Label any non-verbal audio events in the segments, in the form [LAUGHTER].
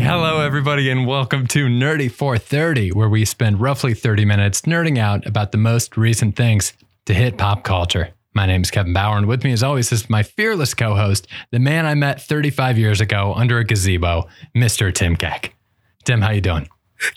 Hello, everybody, and welcome to Nerdy 430, where we spend roughly 30 minutes nerding out about the most recent things to hit pop culture. My name is Kevin Bauer, and with me, as always, is my fearless co host, the man I met 35 years ago under a gazebo, Mr. Tim Keck. Tim, how you doing?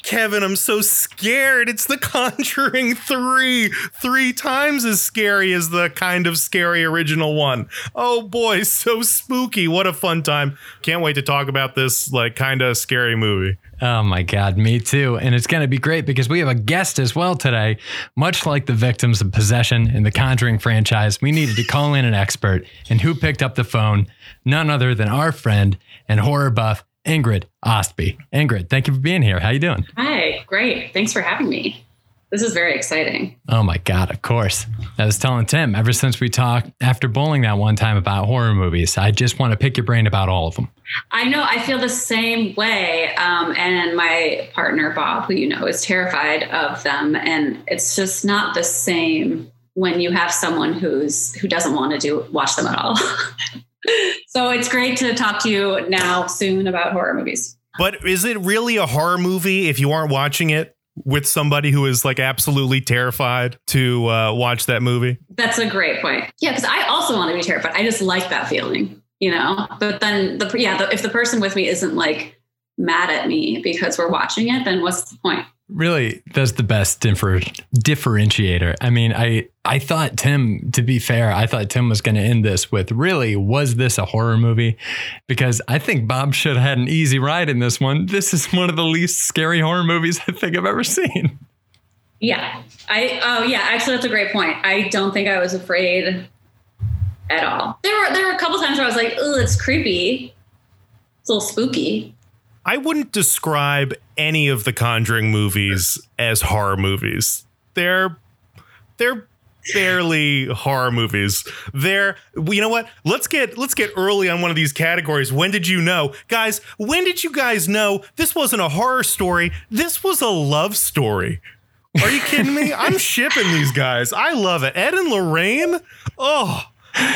Kevin, I'm so scared. It's The [LAUGHS] Conjuring 3. Three times as scary as the kind of scary original one. Oh boy, so spooky. What a fun time. Can't wait to talk about this like kind of scary movie. Oh my God, me too. And it's going to be great because we have a guest as well today. Much like the victims of possession in the Conjuring franchise, we needed to call in an expert. And who picked up the phone? None other than our friend and horror buff, Ingrid Ostby. Ingrid, thank you for being here. How you doing? Hi, great. Thanks for having me. This is very exciting. Oh my God, of course. I was telling Tim, ever since we talked after bowling that one time about horror movies, I just want to pick your brain about all of them. I know I feel the same way. Um, and my partner, Bob, who you know, is terrified of them. And it's just not the same when you have someone who's who doesn't want to do watch them at all. [LAUGHS] so it's great to talk to you now soon about horror movies. But is it really a horror movie if you aren't watching it with somebody who is like absolutely terrified to uh, watch that movie? That's a great point. Yeah, because I also want to be terrified. I just like that feeling, you know. But then the yeah, the, if the person with me isn't like mad at me because we're watching it, then what's the point? Really, that's the best differ- differentiator. I mean, I I thought Tim, to be fair, I thought Tim was going to end this with really, was this a horror movie? Because I think Bob should have had an easy ride in this one. This is one of the least scary horror movies I think I've ever seen. Yeah, I oh yeah, actually that's a great point. I don't think I was afraid at all. There were there were a couple times where I was like, oh, it's creepy. It's a little spooky. I wouldn't describe any of the Conjuring movies as horror movies. They're they're barely horror movies. They're you know what? Let's get let's get early on one of these categories. When did you know? Guys, when did you guys know this wasn't a horror story? This was a love story. Are you kidding me? I'm [LAUGHS] shipping these guys. I love it. Ed and Lorraine. Oh,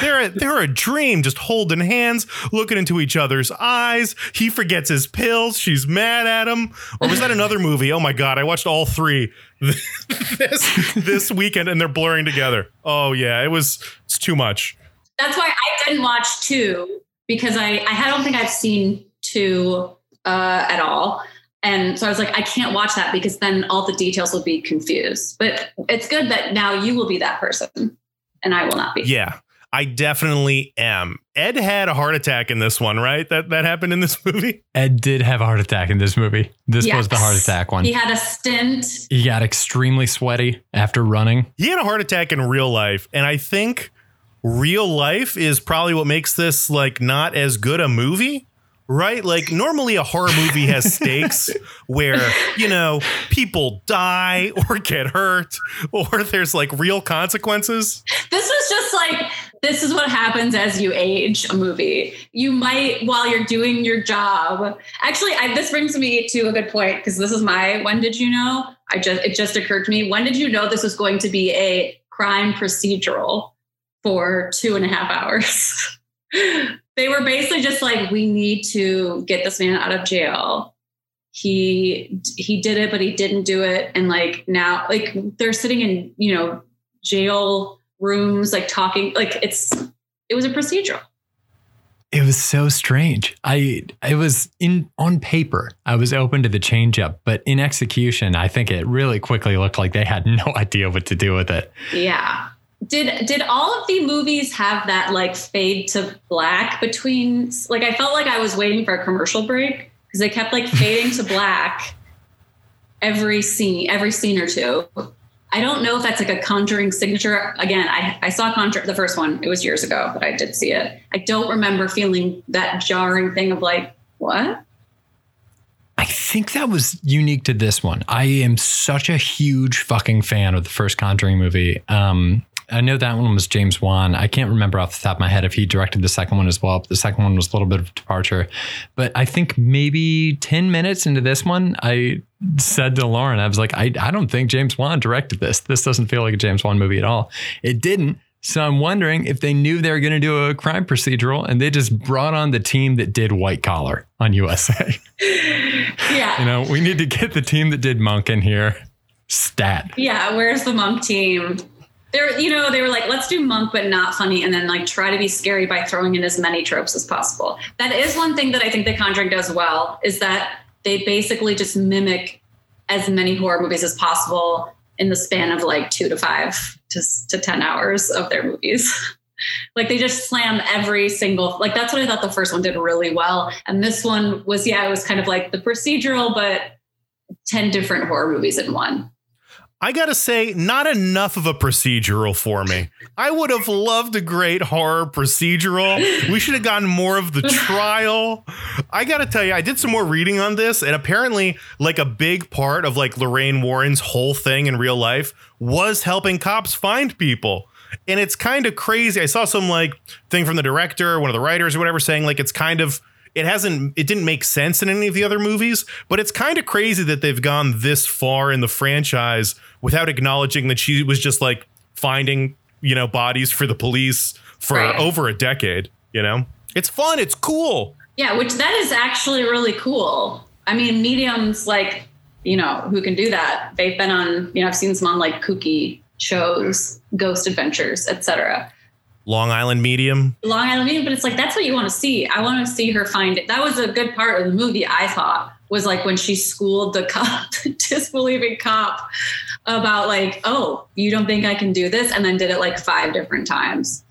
they're a, they're a dream, just holding hands, looking into each other's eyes. He forgets his pills. She's mad at him. Or was that another movie? Oh my god, I watched all three [LAUGHS] this this weekend, and they're blurring together. Oh yeah, it was it's too much. That's why I didn't watch two because I I don't think I've seen two uh, at all. And so I was like, I can't watch that because then all the details will be confused. But it's good that now you will be that person and I will not be. Yeah. I definitely am. Ed had a heart attack in this one, right? That that happened in this [LAUGHS] movie. Ed did have a heart attack in this movie. This yes. was the heart attack one. He had a stint. He got extremely sweaty after running. He had a heart attack in real life, and I think real life is probably what makes this like not as good a movie right? Like normally a horror movie has [LAUGHS] stakes where, you know, people die [LAUGHS] or get hurt or there's like real consequences. This was just like this is what happens as you age a movie. You might while you're doing your job. Actually, I, this brings me to a good point because this is my when did you know? I just it just occurred to me. When did you know this was going to be a crime procedural for two and a half hours? [LAUGHS] they were basically just like, we need to get this man out of jail. He he did it, but he didn't do it. And like now, like they're sitting in, you know, jail rooms, like talking, like it's it was a procedural. It was so strange. I it was in on paper, I was open to the change up, but in execution, I think it really quickly looked like they had no [LAUGHS] idea what to do with it. Yeah did did all of the movies have that like fade to black between like I felt like I was waiting for a commercial break because they kept like fading to black every scene every scene or two. I don't know if that's like a conjuring signature. Again, I, I saw conjuring the first one. It was years ago, but I did see it. I don't remember feeling that jarring thing of like, what? I think that was unique to this one. I am such a huge fucking fan of the first Conjuring movie. Um, I know that one was James Wan. I can't remember off the top of my head if he directed the second one as well. But the second one was a little bit of departure. But I think maybe 10 minutes into this one, I said to Lauren, I was like, I, I don't think James Wan directed this. This doesn't feel like a James Wan movie at all. It didn't. So I'm wondering if they knew they were going to do a crime procedural and they just brought on the team that did White Collar on USA. [LAUGHS] Yeah. you know, we need to get the team that did Monk in here. Stat. Yeah, where's the monk team? They're, you know, they were like, let's do monk, but not funny, and then like try to be scary by throwing in as many tropes as possible. That is one thing that I think The Conjuring does well, is that they basically just mimic as many horror movies as possible in the span of like two to five to, to 10 hours of their movies. [LAUGHS] like they just slam every single, like that's what I thought the first one did really well. And this one was, yeah, it was kind of like the procedural, but 10 different horror movies in one. I gotta say, not enough of a procedural for me. I would have loved a great horror procedural. We should have gotten more of the [LAUGHS] trial. I gotta tell you, I did some more reading on this, and apparently, like a big part of like Lorraine Warren's whole thing in real life was helping cops find people. And it's kind of crazy. I saw some like thing from the director, one of the writers or whatever, saying like it's kind of it hasn't it didn't make sense in any of the other movies but it's kind of crazy that they've gone this far in the franchise without acknowledging that she was just like finding you know bodies for the police for Right. over a decade you know it's fun it's cool Yeah, which that is actually really cool. I mean, mediums like, you know, who can do that. They've been on, you know, I've seen some on like kooky shows, ghost adventures, etc. long island medium Long Island Medium, but it's like that's what you want to see. I want to see her find it. That was a good part of the movie, I thought, was like when she schooled the [LAUGHS] cop, disbelieving cop about like, oh, you don't think I can do this? And then did it like five different times.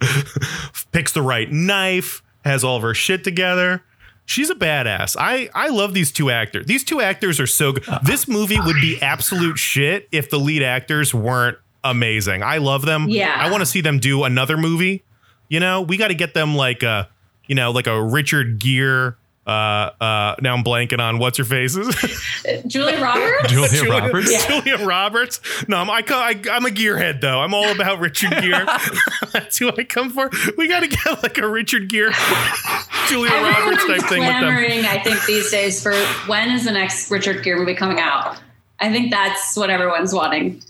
[LAUGHS] picks the right knife has all of her shit together she's a badass i i love these two actors these two actors are so good this movie would be absolute shit if the lead actors weren't amazing i love them Yeah. i want to see them do another movie you know we got to get them like a you know like a richard gere uh uh now i'm blanking on what's her faces [LAUGHS] Julia Roberts? Julia Roberts. Yeah. Julia Roberts. No, I'm, I, I, I'm a gearhead though. I'm all about Richard Gere. [LAUGHS] That's who I come for. We got to get like a Richard Gere, [LAUGHS] Julia Roberts Everyone's type thing with them. I think, these days for when is the next Richard Gere movie coming out? I think that's what everyone's wanting.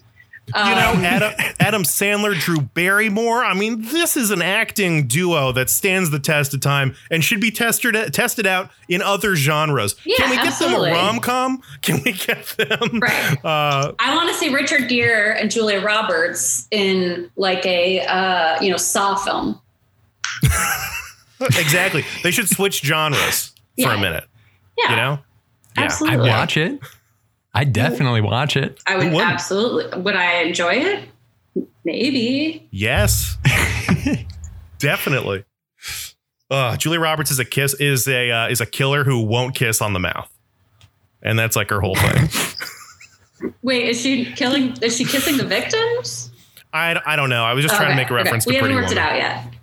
You know, Um, Adam, Adam Sandler, Drew Barrymore. I mean, this is an acting duo that stands the test of time and should be tested tested out in other genres. Yeah, Can we get absolutely. them a rom com? Can we get them? Right. [LAUGHS] Uh, I want to see Richard Gere and Julia Roberts in like a uh, you know Saw film. [LAUGHS] exactly. They should switch genres for Yeah. a minute. Yeah, You know. I absolutely. watch it. I definitely watch it. I would absolutely. Would I enjoy it? Maybe. Yes, [LAUGHS] definitely. Uh, Julia Roberts is a kiss is a uh, is a killer who won't kiss on the mouth, and that's like her whole thing. [LAUGHS] Wait, is she killing? Is she kissing the victims? I, I don't know. I was just trying to make a okay. reference We to haven't worked Woman. it out yet.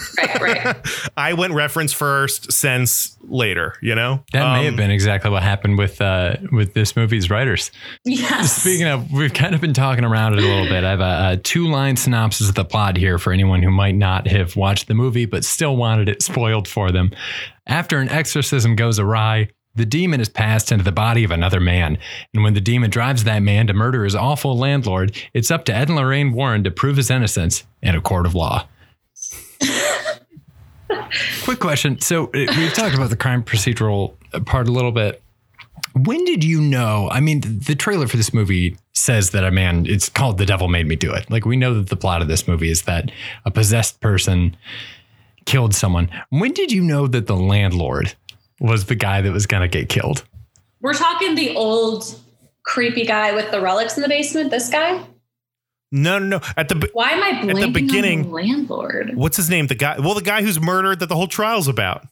[LAUGHS] right, right. I went reference first, sense later. You know That may Um, have been exactly what happened with uh, with this movie's writers. Yes. Speaking of, we've kind of been talking around it a little bit. I have a, a two line synopsis of the plot here for anyone who might not have watched the movie but still wanted it spoiled for them. After an exorcism goes awry, the demon is passed into the body of another man. And when the demon drives that man to murder his awful landlord, it's up to Ed and Lorraine Warren to prove his innocence in a court of law. Quick question. So uh, we've talked about the crime procedural part a little bit. When did you know? I mean, the trailer for this movie says that a man, it's called The Devil Made Me Do It. Like, we know that the plot of this movie is that a possessed person killed someone. When did you know that the landlord was the guy that was going to get killed? We're talking the old creepy guy with the relics in the basement. This guy. No, no, no. At the Why am I blanking the on beginning- the landlord? what's his name? The guy. Well, the guy who's murdered that the whole trial's about.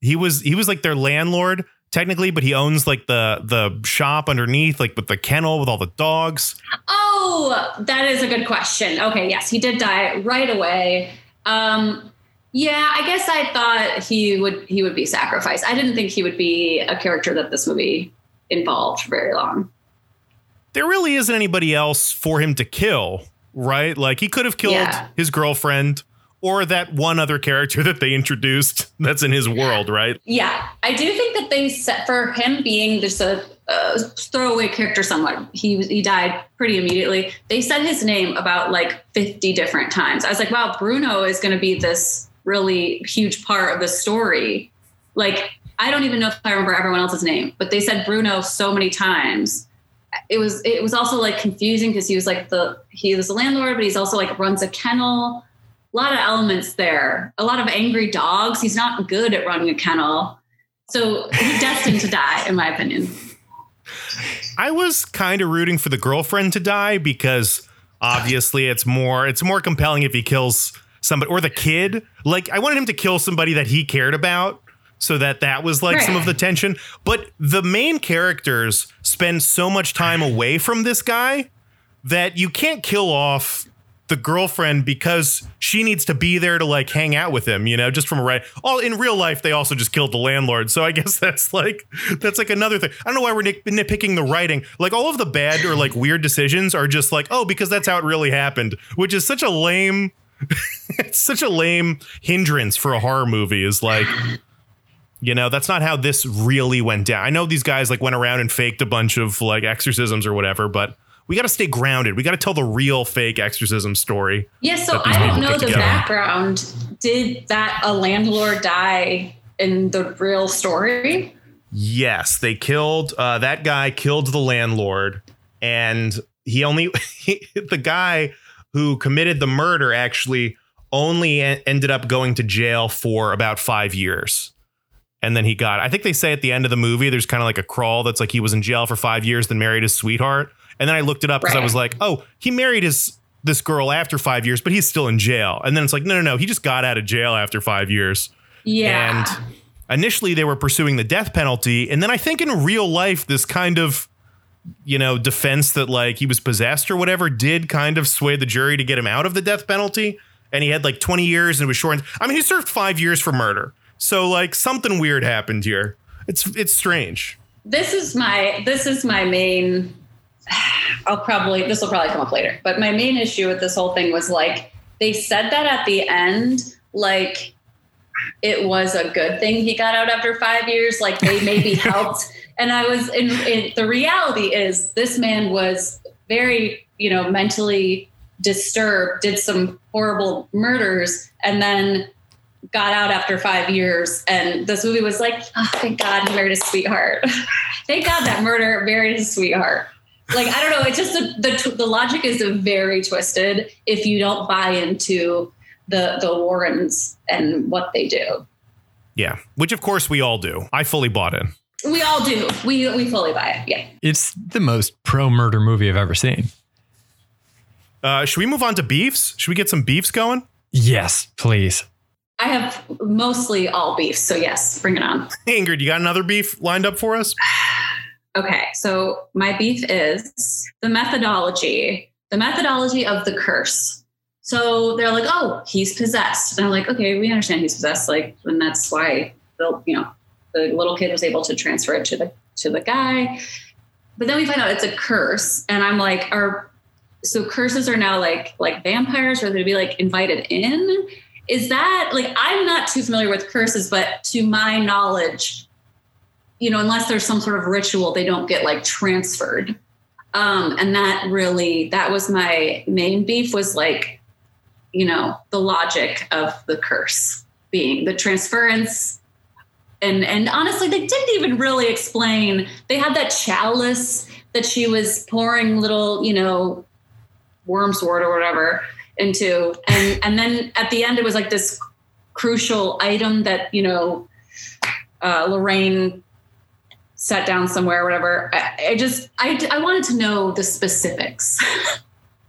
He was he was like their landlord technically, but he owns like the the shop underneath, like with the kennel with all the dogs. Oh, that is a good question. Okay, yes, he did die right away. Um, yeah, I guess I thought he would he would be sacrificed. I didn't think he would be a character that this movie involved for very long. There really isn't anybody else for him to kill, right? Like he could have killed Yeah. his girlfriend or that one other character [LAUGHS] that they introduced that's in his world, right? Yeah, I, do think that they set for him being just a, a throwaway character somewhat. He he died pretty immediately. They said his name about like 50 different times. I was like, wow, Bruno is going to be this really huge part of the story. Like, I don't even know if I remember everyone else's name, but they said Bruno so many times. It was it was also like confusing because he was like the he was a landlord, but he's also like runs a kennel. A lot of elements there. A lot of angry dogs. He's not good at running a kennel. So he's destined to die, in my opinion. I was kind of rooting for the girlfriend to die because obviously it's more it's more compelling if he kills somebody or the kid. Like I wanted him to kill somebody that he cared about so that that was like some of the tension. But the main characters spend so much time away from this guy that you can't kill off the girlfriend because she needs to be there to like hang out with him, you know, just from a right. All in real life, they also just killed the landlord. So I guess [LAUGHS] that's like that's like another thing. I don't know why we're nit- nitpicking the writing. Like all of the bad or like weird decisions are just like, oh, because that's how it really happened, which is such a lame. [LAUGHS] it's such a lame hindrance for a horror movie. Is like. You know, that's not how this really went down. I know these guys like went around and faked a bunch of like exorcisms or whatever, but we got to stay grounded. We got to tell the real fake exorcism story. Yeah, so I don't know the together. background. Did that a landlord die in the real story? Yes, they killed uh, that guy. Killed the landlord, and he only [LAUGHS] the guy who committed the murder actually only ended up going to jail for about five years and then he got i think they say at the end of the movie there's kind of like a crawl that's like he was in jail for five years then married his sweetheart. And then i looked it up because right. i was like oh he married his this girl after five years but he's still in jail. And then it's like no no no he just got out of jail after five years. Yeah. And initially they were pursuing the death penalty. And then i think in real life this kind of you know defense that like he was possessed or whatever did kind of sway the jury to get him out of the death penalty. And he had like 20 years and it was short i mean he served five years for murder so like something weird happened here. It's it's strange. This is my this is my main [SIGHS] I'll probably this will probably come up later. But my main issue with this whole thing was like they said that at the end like it was a good thing he got out after 5 years like they maybe [LAUGHS] helped and I was in, in the reality is this man was very, you know, mentally disturbed, did some horrible murders and then got out after five years and this movie was like oh, thank god he married his sweetheart. [LAUGHS] Thank god that murder married his sweetheart. Like i don't know it's just a, the the logic is very twisted if you don't buy into the the warrens and what they do. Yeah which of course we all do. I fully bought in. We all do. We we fully buy it yeah. It's the most pro murder movie i've ever seen. Uh should we move on to beefs? Should we get some beefs going? Yes please I have mostly all beef. So yes, bring it on. Hey, Ingrid, you got another beef lined up for us? [SIGHS] okay. So my beef is the methodology, the methodology of the curse. So they're like, oh, he's possessed. And I'm like, okay, we understand he's possessed. Like, and that's why the, you know, the little kid was able to transfer it to the to the guy. But then we find out it's a curse. And I'm like, are so curses are now like like vampires or they'd be like invited in? Is that like i'm not too familiar with curses but to my knowledge you know unless there's some sort of ritual they don't get like transferred. Um and that really that was my main beef was like you know the logic of the curse being the transference. And and honestly they didn't even really explain they had that chalice that she was pouring little you know worm's wort or whatever into. And and then at the end it was like this crucial item that you know uh, lorraine sat down somewhere or whatever. I, I just I, I wanted to know the specifics.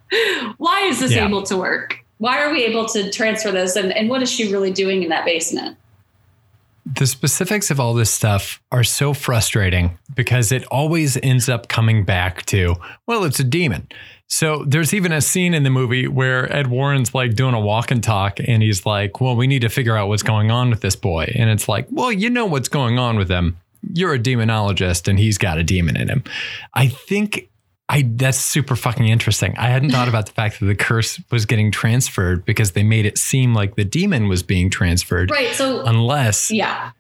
[LAUGHS] Why is this yeah. able to work? Why are we able to transfer this? And, and what is she really doing in that basement the specifics of all this stuff are so frustrating because it always ends up coming back to, well, it's a demon. So there's even a scene in the movie where Ed Warren's like doing a walk and talk and he's like, well, we need to figure out what's going on with this boy. And it's like, well, you know what's going on with him. You're a demonologist and he's got a demon in him. I think I that's super fucking interesting. I hadn't thought about the fact that the curse was getting transferred because they made it seem like the demon was being transferred. Right. So unless yeah.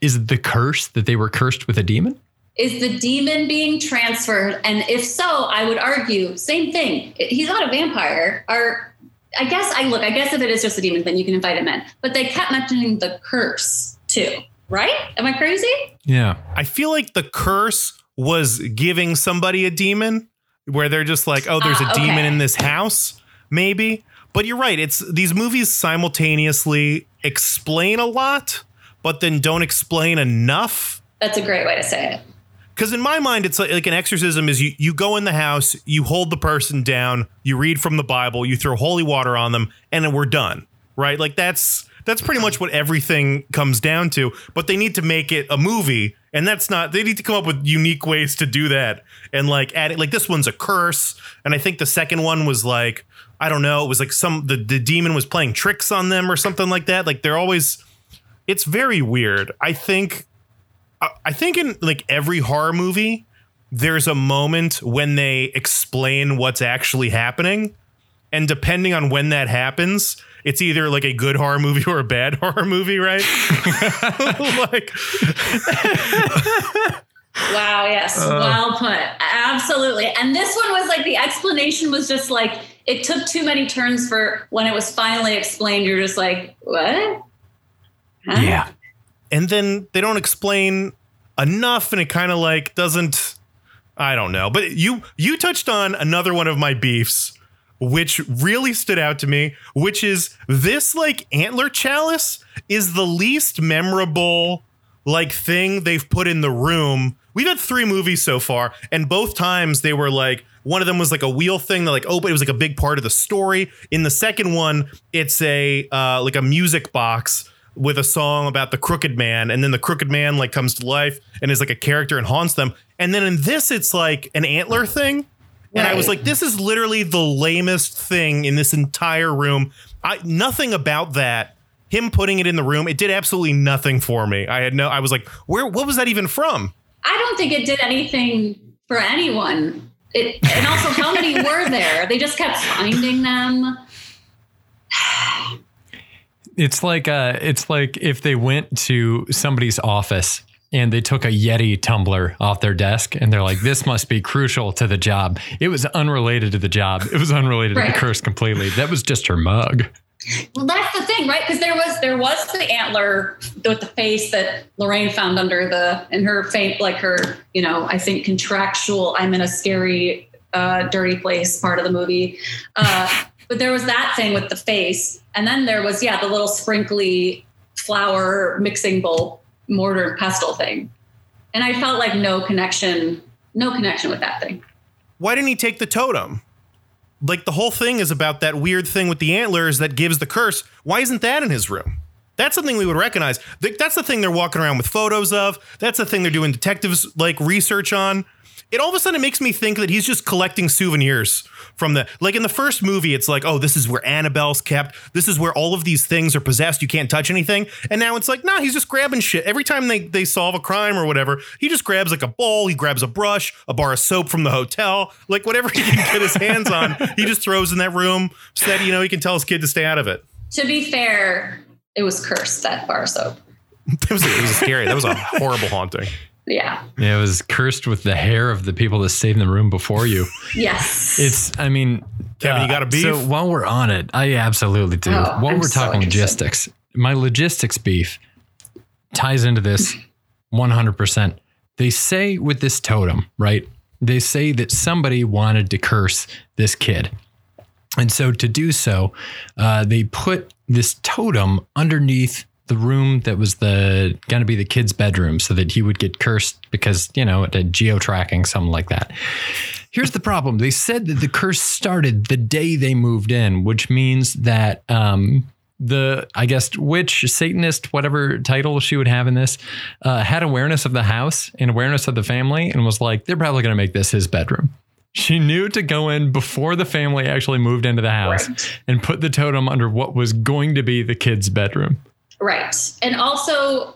is the curse that they were cursed with a demon? Is the demon being transferred? And if so, I would argue same thing. He's not a vampire. Or I guess I look. I guess if it is just a demon, then you can invite him in. But they kept mentioning the curse too, right? Am I crazy? Yeah. I feel like the curse was giving somebody a demon, where they're just like, oh, there's Ah, a demon okay. in this house, maybe. But you're right. It's these movies simultaneously explain a lot, but then don't explain enough. That's a great way to say it. Because in my mind, it's like, like an exorcism is you, you go in the house, you hold the person down, you read from the Bible, you throw holy water on them, and then we're done. Right? Like that's that's pretty much what everything comes down to. But they need to make it a movie, and that's not they need to come up with unique ways to do that. And like add it like this one's a curse. And I think the second one was like, I don't know, it was like some the, the demon was playing tricks on them or something like that. Like they're always it's very weird. I think I- I think in like every horror movie, there's a moment when they explain what's actually happening. And depending on when that happens, it's either like a good horror movie or a bad [LAUGHS] horror movie, right? [LAUGHS] like, Wow, yes. Uh. well put. Absolutely. And this one was like the explanation was just like it took too many turns for when it was finally explained, you're just like, what? Huh? Yeah. and then they don't explain enough, and it kind of like doesn't. I don't know, but you you touched on another one of my beefs, which really stood out to me, which is this like antler chalice is the least memorable like thing they've put in the room. We've had three movies so far, and both times they were like one of them was like a wheel thing that like open. It was like a big part of the story. In the second one, it's a uh, like a music box with a song about the crooked man, and then the crooked man like comes to life and is like a character and haunts them. And then in this, it's like an antler thing. And I was like, this is literally the lamest thing in this entire room. I nothing about that. Him putting it in the room, it did absolutely nothing for me. I had no I was like, where what was that even from? I don't think it did anything for anyone. It and also how many [LAUGHS] were there? They just kept finding them. It's like uh it's like if they went to somebody's office and they took a Yeti tumbler off their desk and they're like, this must be crucial to the job. It was unrelated to the job. It was unrelated to the curse completely. That was just her mug. Well, that's the thing, right? Because there was there was the antler with the face that Lorraine found under the in her faint, like her, you know, I think contractual. I'm in a scary, uh, dirty place part of the movie. Uh, but there was that thing with the face, and then there was yeah the little sprinkly flour mixing bowl mortar and pestle thing, and I felt like no connection, no connection with that thing. Why didn't he take the totem? Like the whole thing is about that weird thing with the antlers that gives the curse. Why isn't that in his room? That's something we would recognize. That's the thing they're walking around with photos of. That's the thing they're doing detectives like research on. It all of a sudden it makes me think that he's just collecting souvenirs from the like in the first movie. It's like, oh, this is where Annabelle's kept. This is where all of these things are possessed. You can't touch anything. And now it's like, nah, he's just grabbing shit every time they they solve a crime or whatever. He just grabs like a bowl. He grabs a brush, a bar of soap from the hotel, like whatever [LAUGHS] he can get his hands on. He just throws in that room so that you know he can tell his kid to stay out of it. To be fair, it was cursed that bar soap. [LAUGHS] It was it was scary. That was a horrible haunting. Yeah. Yeah, it was cursed with the hair of the people that stayed in the room before you. Yes. It's, I mean, Kevin, you got a beef? So while we're on it, I absolutely do. Oh, while I'm we're so talking interested. logistics, my logistics beef ties into this 100%. They say with this totem, right? They say that somebody wanted to curse this kid. And so to do so, uh, they put this totem underneath the room that was the going to be the kid's bedroom so that he would get cursed because, you know, it had geo tracking, something like that. Here's the problem. They said that the curse started the day they moved in, which means that um, the, I guess, witch, Satanist, whatever title she would have in this, uh, had awareness of the house and awareness of the family and was like, they're probably going to make this his bedroom. She knew to go in before the family actually moved into the house Right. and put the totem under what was going to be the kid's bedroom. Right. And also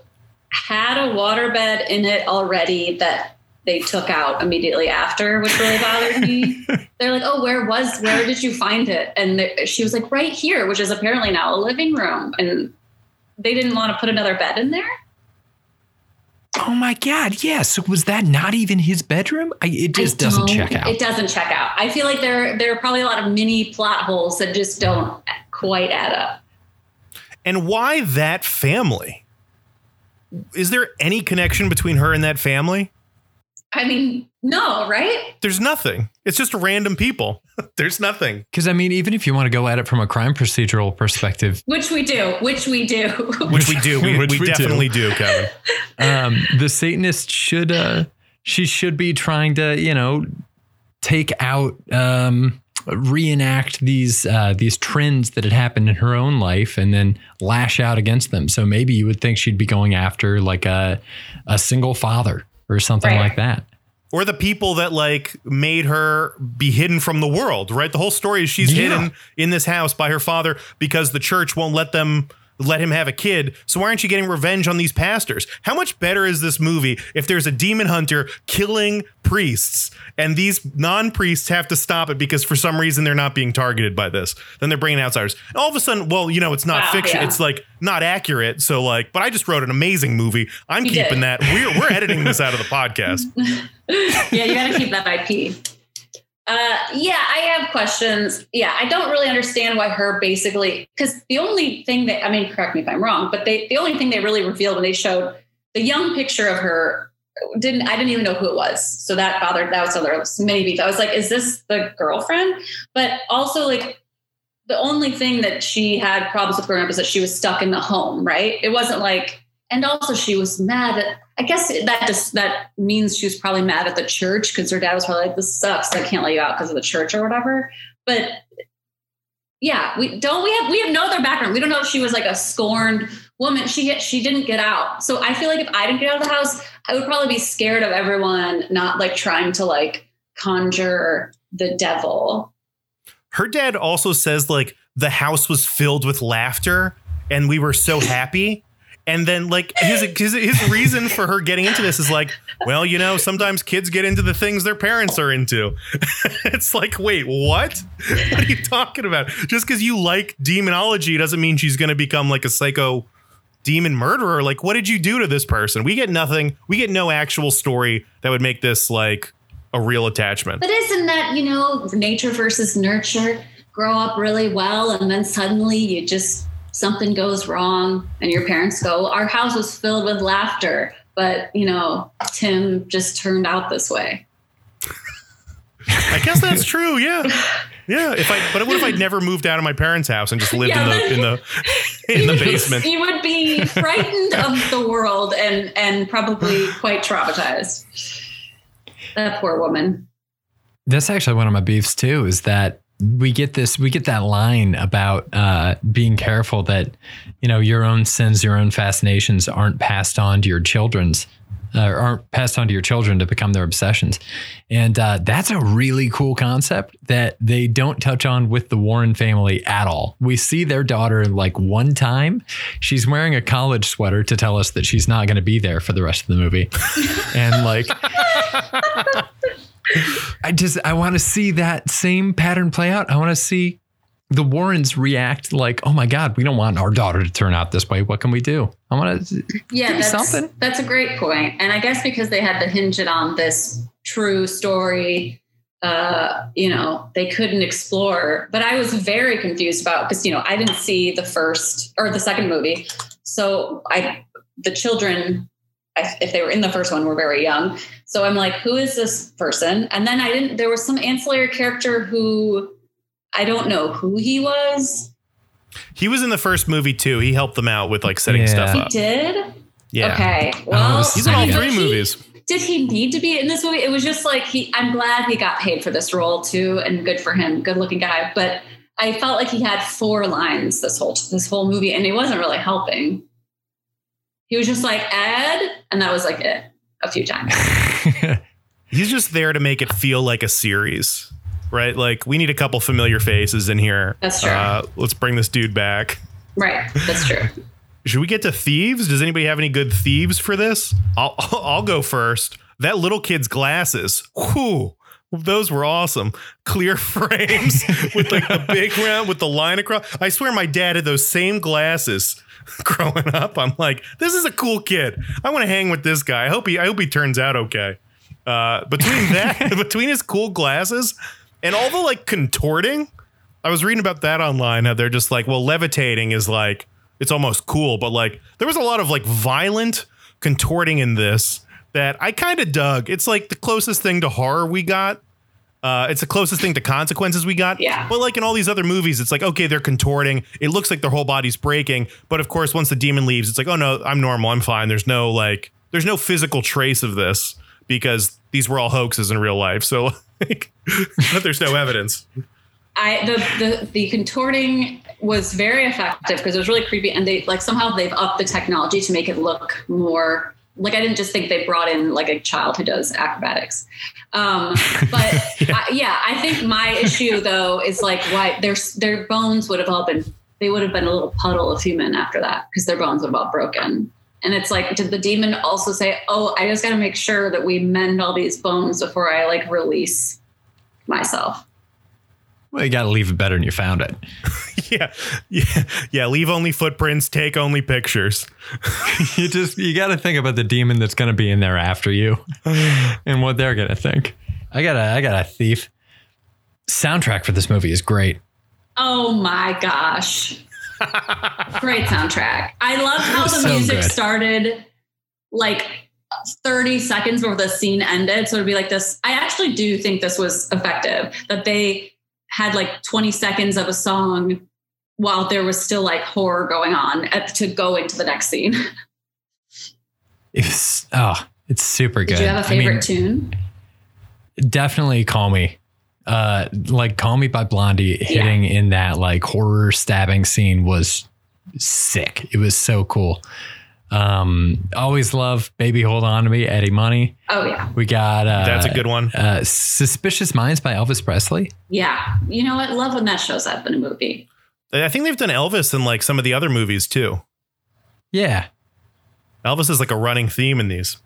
had a waterbed in it already that they took out immediately after, which really bothered me. [LAUGHS] They're like, oh, where was, where did you find it? And they- she was like, right here, which is apparently now a living room. And they didn't want to put another bed in there. Oh my god, yeah. So was that not even his bedroom? I, it just doesn't don't- check out. It doesn't check out. I feel like there there are probably a lot of mini plot holes that just don't quite add up. And why that family? Is there any connection between her and that family? I mean, no, right? There's nothing. It's just random people. [LAUGHS] There's nothing. Because I mean, even if you want to go at it from a crime procedural perspective, Which we do, which we do. [LAUGHS] Which we do. We, Which we we do. definitely do, Kevin. [LAUGHS] um, the Satanist should uh, she should be trying to you know take out um, reenact these uh, these trends that had happened in her own life and then lash out against them. So maybe you would think she'd be going after like a a single father or something Right. like that. Or the people that like made her be hidden from the world, right? The whole story is she's Yeah. hidden in this house by her father because the church won't let them let him have a kid. So why aren't you getting revenge on these pastors? How much better is this movie if there's a demon hunter killing priests and these non-priests have to stop it because for some reason they're not being targeted by this? Then they're bringing outsiders. And all of a sudden, well, you know, it's not Wow, fiction. yeah. It's like not accurate. So like, but I just wrote an amazing movie. I'm You keeping did. that. We're we're editing this out of the [LAUGHS] podcast. yeah, you got to keep that IP. Uh, yeah, I have questions. Yeah, I don't really understand why her basically because the only thing that I mean, correct me if I'm wrong, but they the only thing they really revealed when they showed the young picture of her didn't I didn't even know who it was. So that bothered that was other mini beef. I was like, is this the girlfriend? But also like the only thing that she had problems with growing up is that she was stuck in the home, right? It wasn't like and also she was mad at I guess that just that means she was probably mad at the church because her dad was probably like, "This sucks. I can't let you out because of the church or whatever." But yeah, we don't we have we have no other background. We don't know if she was like a scorned woman. She she didn't get out. So I feel like if I didn't get out of the house, I would probably be scared of everyone not like trying to like conjure the devil. her dad also says like the house was filled with laughter and we were so happy and then like his, his his reason for her getting into this is like well you know sometimes kids get into the things their parents are into. [LAUGHS] It's like wait what? What are you talking about? Just because you like demonology doesn't mean she's going to become like a psycho demon murderer. Like what did you do to this person? We get nothing. We get no actual story that would make this like a real attachment. But isn't that, you know, nature versus nurture? Grow up really well and then suddenly you just something goes wrong and your parents go, Our house was filled with laughter, but you know, Tim just turned out this way. I guess that's true. Yeah, yeah. If I, but what if I'd never moved out of my parents' house and just lived Yeah, in the [LAUGHS] in the in the basement? You would be frightened of the world and and probably quite traumatized. That poor woman. That's actually one of my beefs too. Is that we get this, we get that line about uh, being careful that you know your own sins, your own fascinations aren't passed on to your children's. Uh, aren't passed on to your children to become their obsessions, and uh, that's a really cool concept that they don't touch on with the Warren family at all. We see their daughter like one time. She's wearing a college sweater to tell us that she's not going to be there for the rest of the movie, [LAUGHS] and like I just I want to see that same pattern play out. I want to see the Warrens react like, "Oh my God, we don't want our daughter to turn out this way. What can we do?" I want to. Yeah, that's something. that's a great point. And I guess because they had to hinge it on this true story, uh, you know, they couldn't explore. But I was very confused about because you know I didn't see the first or the second movie, so I the children. I- If they were in the first one, were very young. So I'm like, who is this person? And then I didn't. There was some ancillary character who I don't know who he was. He was in the first movie too. He helped them out with like setting Yeah. stuff He up. did. Yeah, Okay. Well, this is he's in all three he- movies. did he need to be in this movie? It was just like he. I'm glad he got paid for this role too, and good for him. Good looking guy, but I felt like he had four lines this whole this whole movie, and he wasn't really helping. He was just like Ed, and that was like it a few times. [LAUGHS] He's just there to make it feel like a series, right? Like we need a couple familiar faces in here. That's true. Uh, let's bring this dude back. right, that's true. [LAUGHS] Should we get to thieves? Does anybody have any good thieves for this? I'll [LAUGHS] I'll go first. That little kid's glasses. Whew. Those were awesome. Clear frames with like the big round with the line across. I swear my dad had those same glasses [LAUGHS] growing up. I'm like, this is a cool kid. I want to hang with this guy. I hope he I hope he turns out okay. Uh, between [LAUGHS] that, between his cool glasses and all the like contorting, I was reading about that online. How they're just like, well, levitating is like it's almost cool, but like there was a lot of like violent contorting in this that I kind of dug. It's like the closest thing to horror we got. Uh, it's the closest thing to consequences we got. Yeah. But like in all these other movies, it's like, okay, they're contorting. It looks like their whole body's breaking. But of course, once the demon leaves, it's like, oh no, I'm normal. I'm fine. There's no like, there's no physical trace of this because these were all hoaxes in real life. So [LAUGHS] like, but there's no evidence. I the the the contorting was very effective because it was really creepy, and they like somehow they've upped the technology to make it look more like I didn't just think they brought in like a child who does acrobatics. Um, but [LAUGHS] I, yeah, I think my issue though is like why their their bones would have all been they would have been a little puddle of human after that because their bones would have all broken. And it's like, did the demon also say, "Oh, I just got to make sure that we mend all these bones before I like release myself"? Well, you got to leave it better than you found it. [LAUGHS] yeah, yeah, yeah. Leave only footprints. Take only pictures. [LAUGHS] you just you got to think about the demon that's going to be in there after you, [SIGHS] and what they're going to think. I got a I got a thief. Soundtrack for this movie is great. Oh my gosh. [LAUGHS] Great soundtrack. I love how the So music good. started like 30 seconds before the scene ended. So it'd be like this. I actually do think this was effective that they had like 20 seconds of a song while there was still like horror going on at, to go into the next scene. [LAUGHS] It's oh, it's super good. Did you have a I mean, favorite tune? definitely call me uh like call me by blondie hitting in that like horror stabbing scene was sick it was so cool um always love baby hold on to me eddie money Oh yeah. we got uh That's a good one. uh suspicious minds by elvis presley Yeah. You know what? Love when that shows up in a movie. I think they've done Elvis in like some of the other movies too. yeah Elvis is like a running theme in these.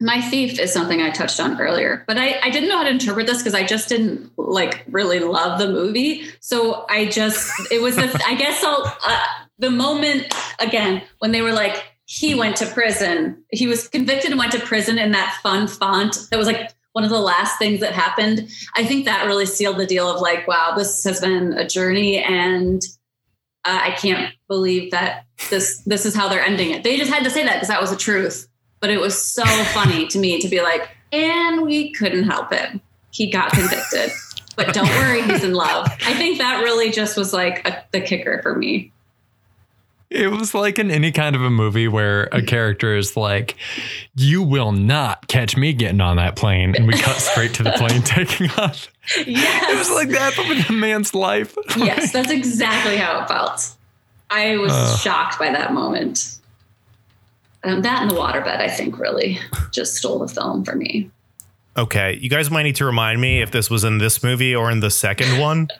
My thief is something I touched on earlier, but I, I didn't know how to interpret this because I just didn't like really love the movie. So I just, it was, the, I guess I'll, uh, the moment again, when they were like, he went to prison, he was convicted and went to prison in that fun font. That was like one of the last things that happened. I think that really sealed the deal of like, wow, this has been a journey and uh, I can't believe that this this is how they're ending it. They just had to say that because that was the truth. But it was so [LAUGHS] funny to me to be like, and we couldn't help it. He got convicted. but don't worry, he's in love. I think that really just was like a, the kicker for me. It was like in any kind of a movie where a character is like you will not catch me getting on that plane and we cut straight to the plane [LAUGHS] taking off Yes. it was like that but with a man's life yes, that's [LAUGHS] exactly how it felt. I was Uh. shocked by that moment. Um, that and the waterbed, I think, really just stole the film for me. Okay, you guys might need to remind me if this was in this movie or in the second one. [LAUGHS]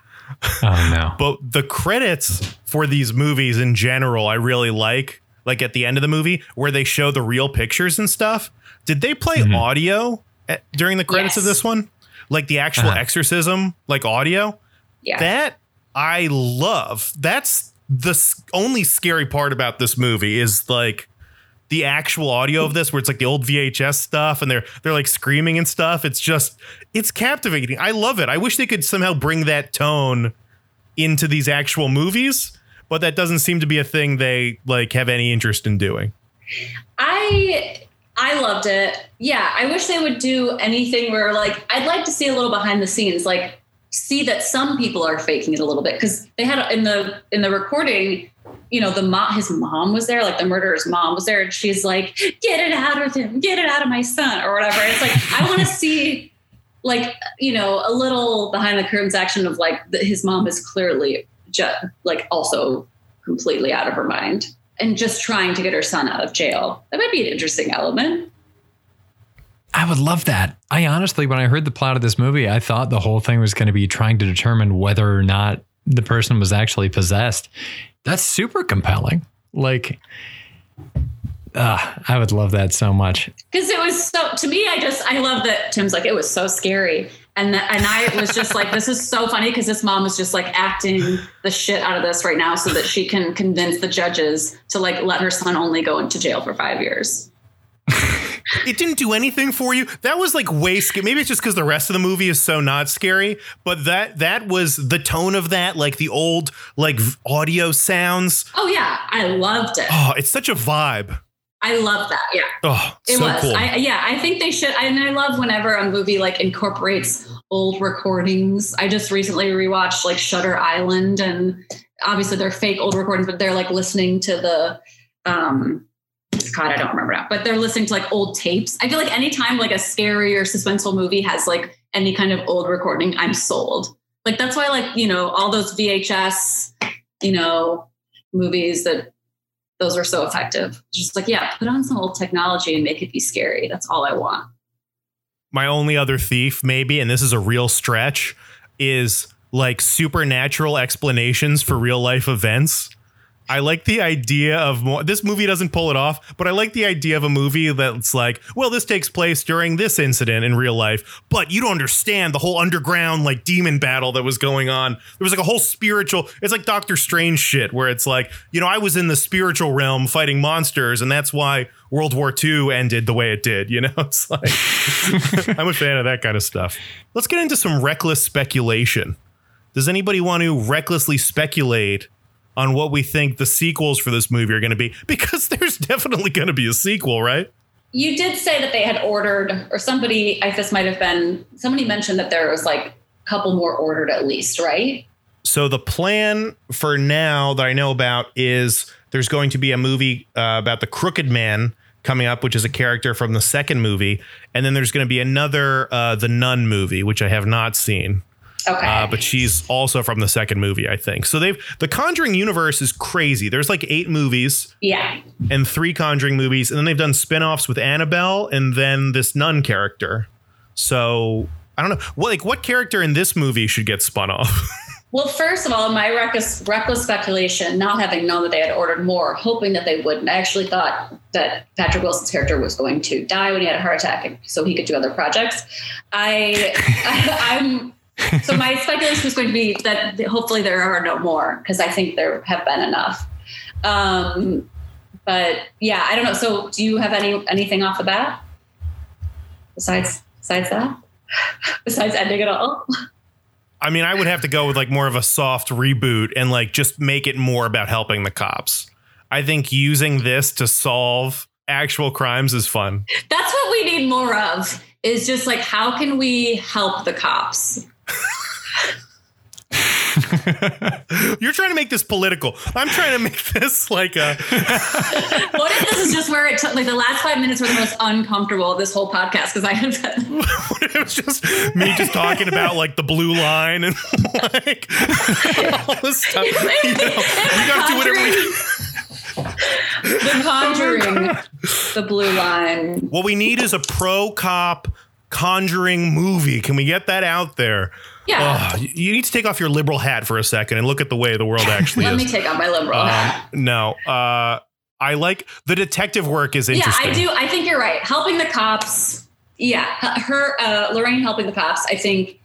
oh no [LAUGHS] But the credits for these movies in general, I really like. Like at the end of the movie, where they show the real pictures and stuff. Did they play Mhm. audio at, during the credits of this one? Like the actual Uh-huh. exorcism, like audio? Yeah. That I love. That's the only scary part about this movie is like the actual audio of this, where it's like the old VHS stuff, and they're they're like screaming and stuff. It's just it's captivating. I love it. I wish they could somehow bring that tone into these actual movies, but that doesn't seem to be a thing they like have any interest in doing. I I loved it. Yeah, I wish they would do anything where like I'd like to see a little behind the scenes, like see that some people are faking it a little bit because they had in the in the recording, you know, the mom his mom was there, like the murderer's mom was there, and she's like, "Get it out of him, get it out of my son," or whatever. It's like I want to see. Like you know, a little behind the curtains action of like the, his mom is clearly just like also completely out of her mind and just trying to get her son out of jail. That might be an interesting element. I would love that. I honestly, when I heard the plot of this movie, I thought the whole thing was going to be trying to determine whether or not the person was actually possessed. That's super compelling. Like, uh, I would love that so much. Because it was so, to me, I just, I love that Tim's like, it was so scary. And th- and I was just like, this is so funny because this mom is just like acting the shit out of this right now so that she can convince the judges to like let her son only go into jail for five years. [LAUGHS] it didn't do anything for you. That was like way scary. Maybe it's just because the rest of the movie is so not scary, but that that was the tone of that, like the old like audio sounds. Oh yeah, I loved it. Oh, it's such a vibe. I love that. Yeah. Oh, It so was. cool. I, yeah, I think they should. And I love whenever a movie like incorporates old recordings. I just recently rewatched like Shutter Island, and obviously they're fake old recordings, but they're like listening to the. um God, I don't remember now, but they're listening to like old tapes. I feel like anytime like a scary or suspenseful movie has like any kind of old recording, I'm sold. Like that's why like you know all those VHS, you know, movies that those are so effective. Just like, yeah, put on some old technology and make it be scary. That's all I want. My only other thief, maybe, and this is a real stretch, is like supernatural explanations for real life events. I like the idea of more. This movie doesn't pull it off, but I like the idea of a movie that's like, well, this takes place during this incident in real life, but you don't understand the whole underground like demon battle that was going on. There was like a whole spiritual. It's like Doctor Strange shit, where it's like, you know, I was in the spiritual realm fighting monsters, and that's why World War II ended the way it did. You [LAUGHS] know, it's like [LAUGHS] I'm a fan of that kind of stuff. Let's get into some reckless speculation. Does anybody want to recklessly speculate on what we think the sequels for this movie are going to be? [LAUGHS] Because there's definitely going to be a sequel, right? You did say that they had ordered, or somebody, I this might have been, somebody mentioned that there was like a couple more ordered at least, right? So the plan for now that I know about is there's going to be a movie uh, about the Crooked Man coming up, which is a character from the second movie, and then there's going to be another uh, the Nun movie, which I have not seen. Okay. Uh, but she's also from the second movie, I think. So they've the Conjuring universe is crazy. There's like eight movies yeah. and three Conjuring movies, and then they've done spin-offs with Annabelle and then this nun character. So I don't know. What like what character in this movie should get spun off? [LAUGHS] Well, first of all, my reckless, reckless speculation, not having known that they had ordered more, hoping that they wouldn't, I actually thought that Patrick Wilson's character was going to die when he had a heart attack, and so he could do other projects. I, [LAUGHS] I I'm so my speculation was going to be that hopefully there are no more because I think there have been enough. Um, but yeah, I don't know. So do you have any anything off the bat besides besides that? [LAUGHS] Besides ending it all? I mean, I would have to go with like more of a soft reboot and like just make it more about helping the cops. I think using this to solve actual crimes is fun. That's what we need more of. Is just like how can we help the cops? [LAUGHS] You're trying to make this political. I'm trying to make this like a [LAUGHS] What if this is just where it took like the last five minutes were the most uncomfortable of this whole podcast because I have [LAUGHS] it was just me just talking about like the blue line and like all this stuff. You, know, you gotta do whatever we the conjuring oh the blue line. What we need is a pro cop conjuring movie. Can we get that out there? Yeah. Oh, you- need to take off your liberal hat for a second and look at the way the world actually [LAUGHS] Let is. Let me take off my liberal Um, hat. no, uh, I like the detective work is interesting. Yeah. I do. I think you're right. Helping the cops. Yeah, her uh, Lorraine helping the cops. I think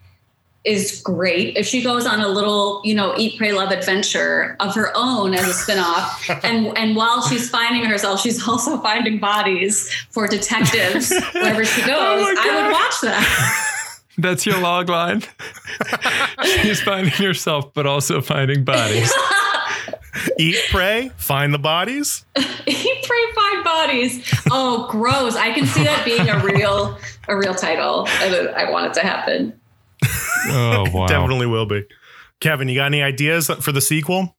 is great if she goes on a little, you know, eat, pray, love adventure of her own as a spinoff. [LAUGHS] and and while she's finding herself, she's also finding bodies for detectives [LAUGHS] wherever she goes. Oh I would watch that. That's your log line. She's finding herself, but also finding bodies. [LAUGHS] Eat, pray, find the bodies. [LAUGHS] eat, pray, find bodies. Oh, gross! I can see that being a real a real title. and I want it to happen. [LAUGHS] Oh wow! Definitely will be. Kevin, you got any ideas for the sequel?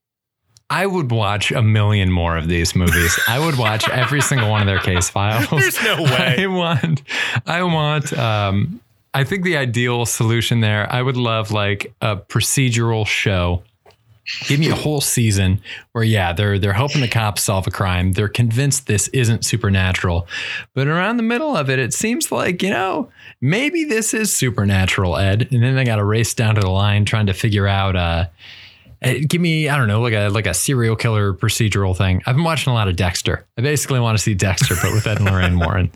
I would watch a million more of these movies. I would watch every single one of their case files. There's no way. I want, I want, um, I think the ideal solution there, I would love like a procedural show. Give me a whole season where, yeah, they're they're hoping the cops solve a crime. They're convinced this isn't supernatural, but around the middle of it, it seems like you know maybe this is supernatural, Ed. And then they got to race down to the line trying to figure out. Uh, uh, give me I don't know like a like a serial killer procedural thing. I've been watching a lot of Dexter. I basically want to see Dexter, but with Ed and Lorraine Warren.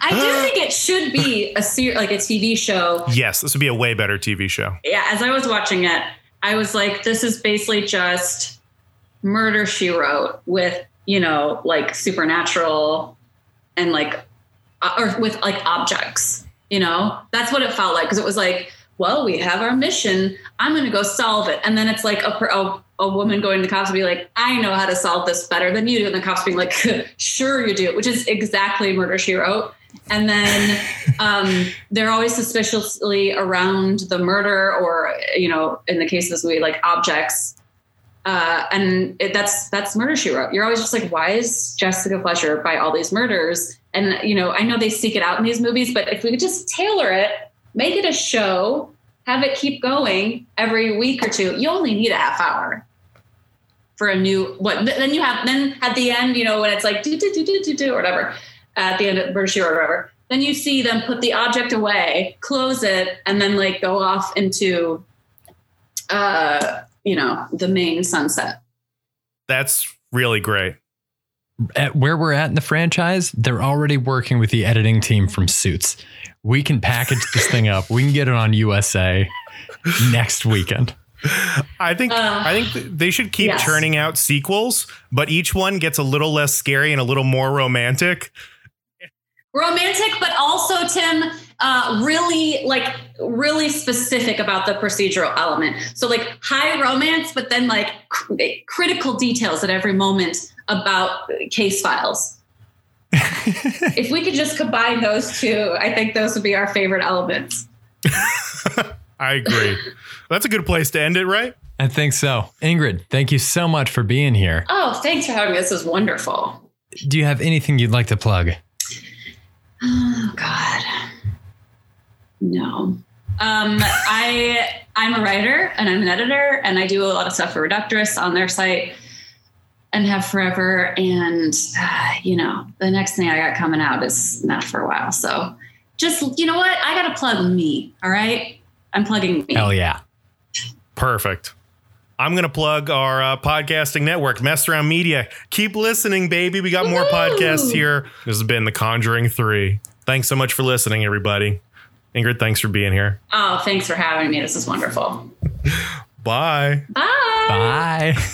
I do think it should be a ser- like a TV show. Yes, this would be a way better TV show. Yeah, as I was watching it, I was like, this is basically just murder she wrote with, you know, like supernatural and like uh, or with like objects, you know? That's what it felt like because it was like, well, we have our mission. I'm going to go solve it. And then it's like a, a a woman going to the cops and be like, I know how to solve this better than you do. And the cops being like, [LAUGHS] sure you do, which is exactly murder she wrote. And then [LAUGHS] um, they're always suspiciously around the murder or, you know, in the case of this movie, like objects. Uh, and it, that's that's murder she wrote. You're always just like, why is Jessica Fletcher by all these murders? And you know, I know they seek it out in these movies, but if we could just tailor it, make it a show, have it keep going every week or two, you only need a half hour for a new what then you have then at the end you know when it's like do do do do do do or whatever at the end of British or whatever then you see them put the object away close it and then like go off into uh you know the Maine sunset That's really great. At where we're at in the franchise, they're already working with the editing team from Suits. We can package this thing up. We can get it on USA next weekend. I think Uh, I think they should keep yes. churning out sequels, but each one gets a little less scary and a little more romantic. romantic but also tim uh, really like really specific about the procedural element so like high romance but then like cr- critical details at every moment about case files [LAUGHS] if we could just combine those two i think those would be our favorite elements [LAUGHS] I agree. That's a good place to end it, right? I think so. Ingrid, thank you so much for being here. oh thanks for having me this is wonderful Do you have anything you'd like to plug? Oh God. No. Um, I I'm a writer and I'm an editor and I do a lot of stuff for Reductress on their site and have forever. And uh, you know, the next thing I got coming out is not for a while. So just you know what? I gotta plug me. All right. I'm plugging me. Hell yeah. Perfect. I'm going to plug our uh, podcasting network, Mess Around Media. Keep listening, baby. We got more podcasts here. This has been The Conjuring 3. Thanks so much for listening, everybody. Ingrid, thanks for being here. Oh, thanks for having me. This is wonderful. [LAUGHS] Bye. Bye. Bye. [LAUGHS]